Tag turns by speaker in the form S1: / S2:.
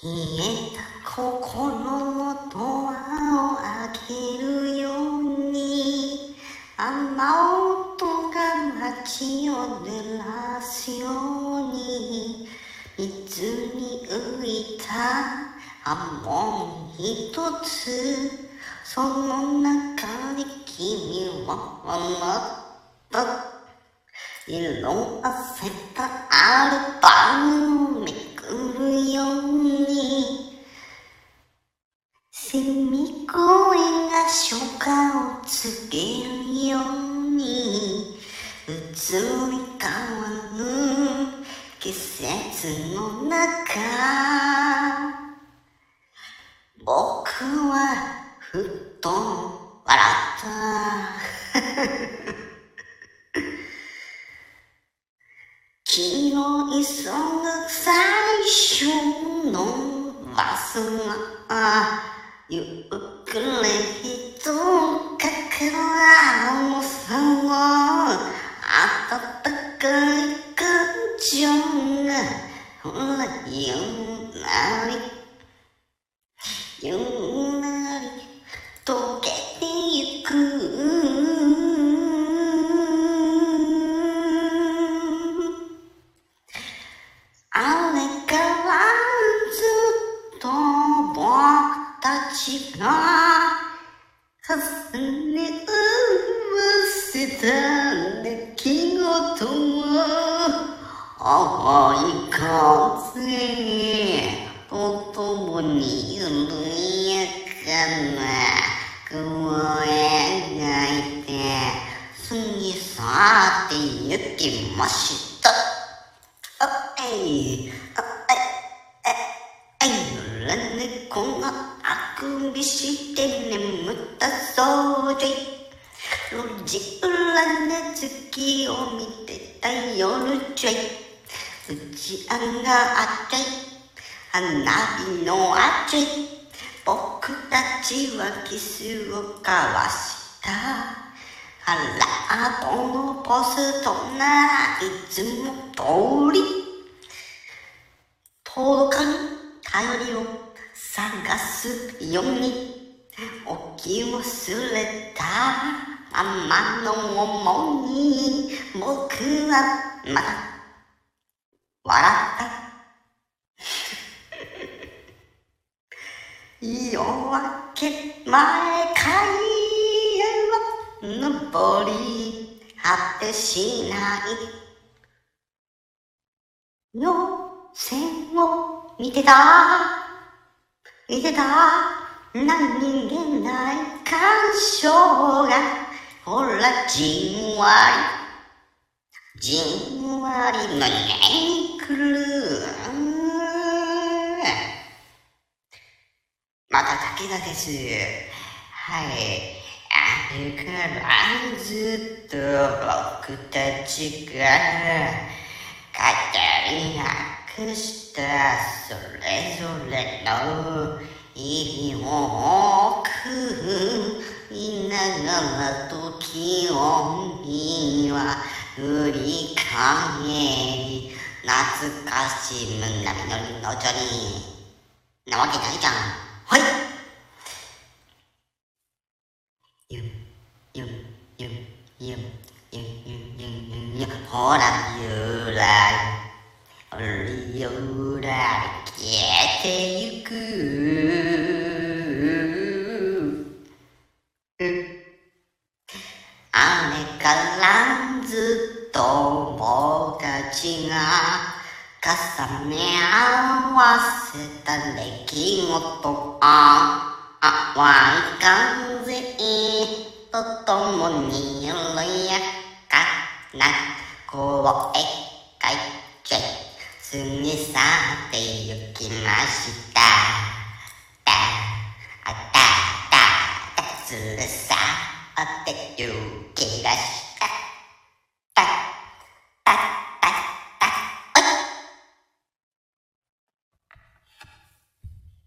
S1: 冷えた心のドアを開けるように雨音が街を照らすように水に浮いた波紋一つその中に君はあなた。色あせたアルバムをめくるように。移り変わる季節の中僕はふっと笑った。気を急ぐ最初のバスがゆっくりとかからゆんなり溶けてゆくあれからずっと僕たちが重ね合わせた出来事を思い風とともに緩やかな雲を描いて過ぎ去ってゆきました。あえい、あえ、え、え、野良猫があくびして眠ったそうで、路地裏で月を見てた夜ちょい、打ち上があって、花火のあっち僕たちはキスを交わした。あら、このポストならいつも通り。届かぬ頼りを探すように、置き忘れたままの思い、僕はまだ笑った。夜明け前海へは登り果てしないよ線を見てた。見てた何気ない感傷が。ほらじんわり。じんわり胸にくる。また武田です。はい。あれからずっと僕たちが語り明かしたそれぞれの意をくいながら時をには振り返り懐かしむなみのりのちょりなわけないじゃん。はい。ゆゆゆゆゆほらゆらり。ゆらり消えてゆく。あれからずっと僕たちが重ね合わせた出来事。あわい感ともに緩やかな声かけ過ぎ去ってゆきました。たたたたつるさってゆきました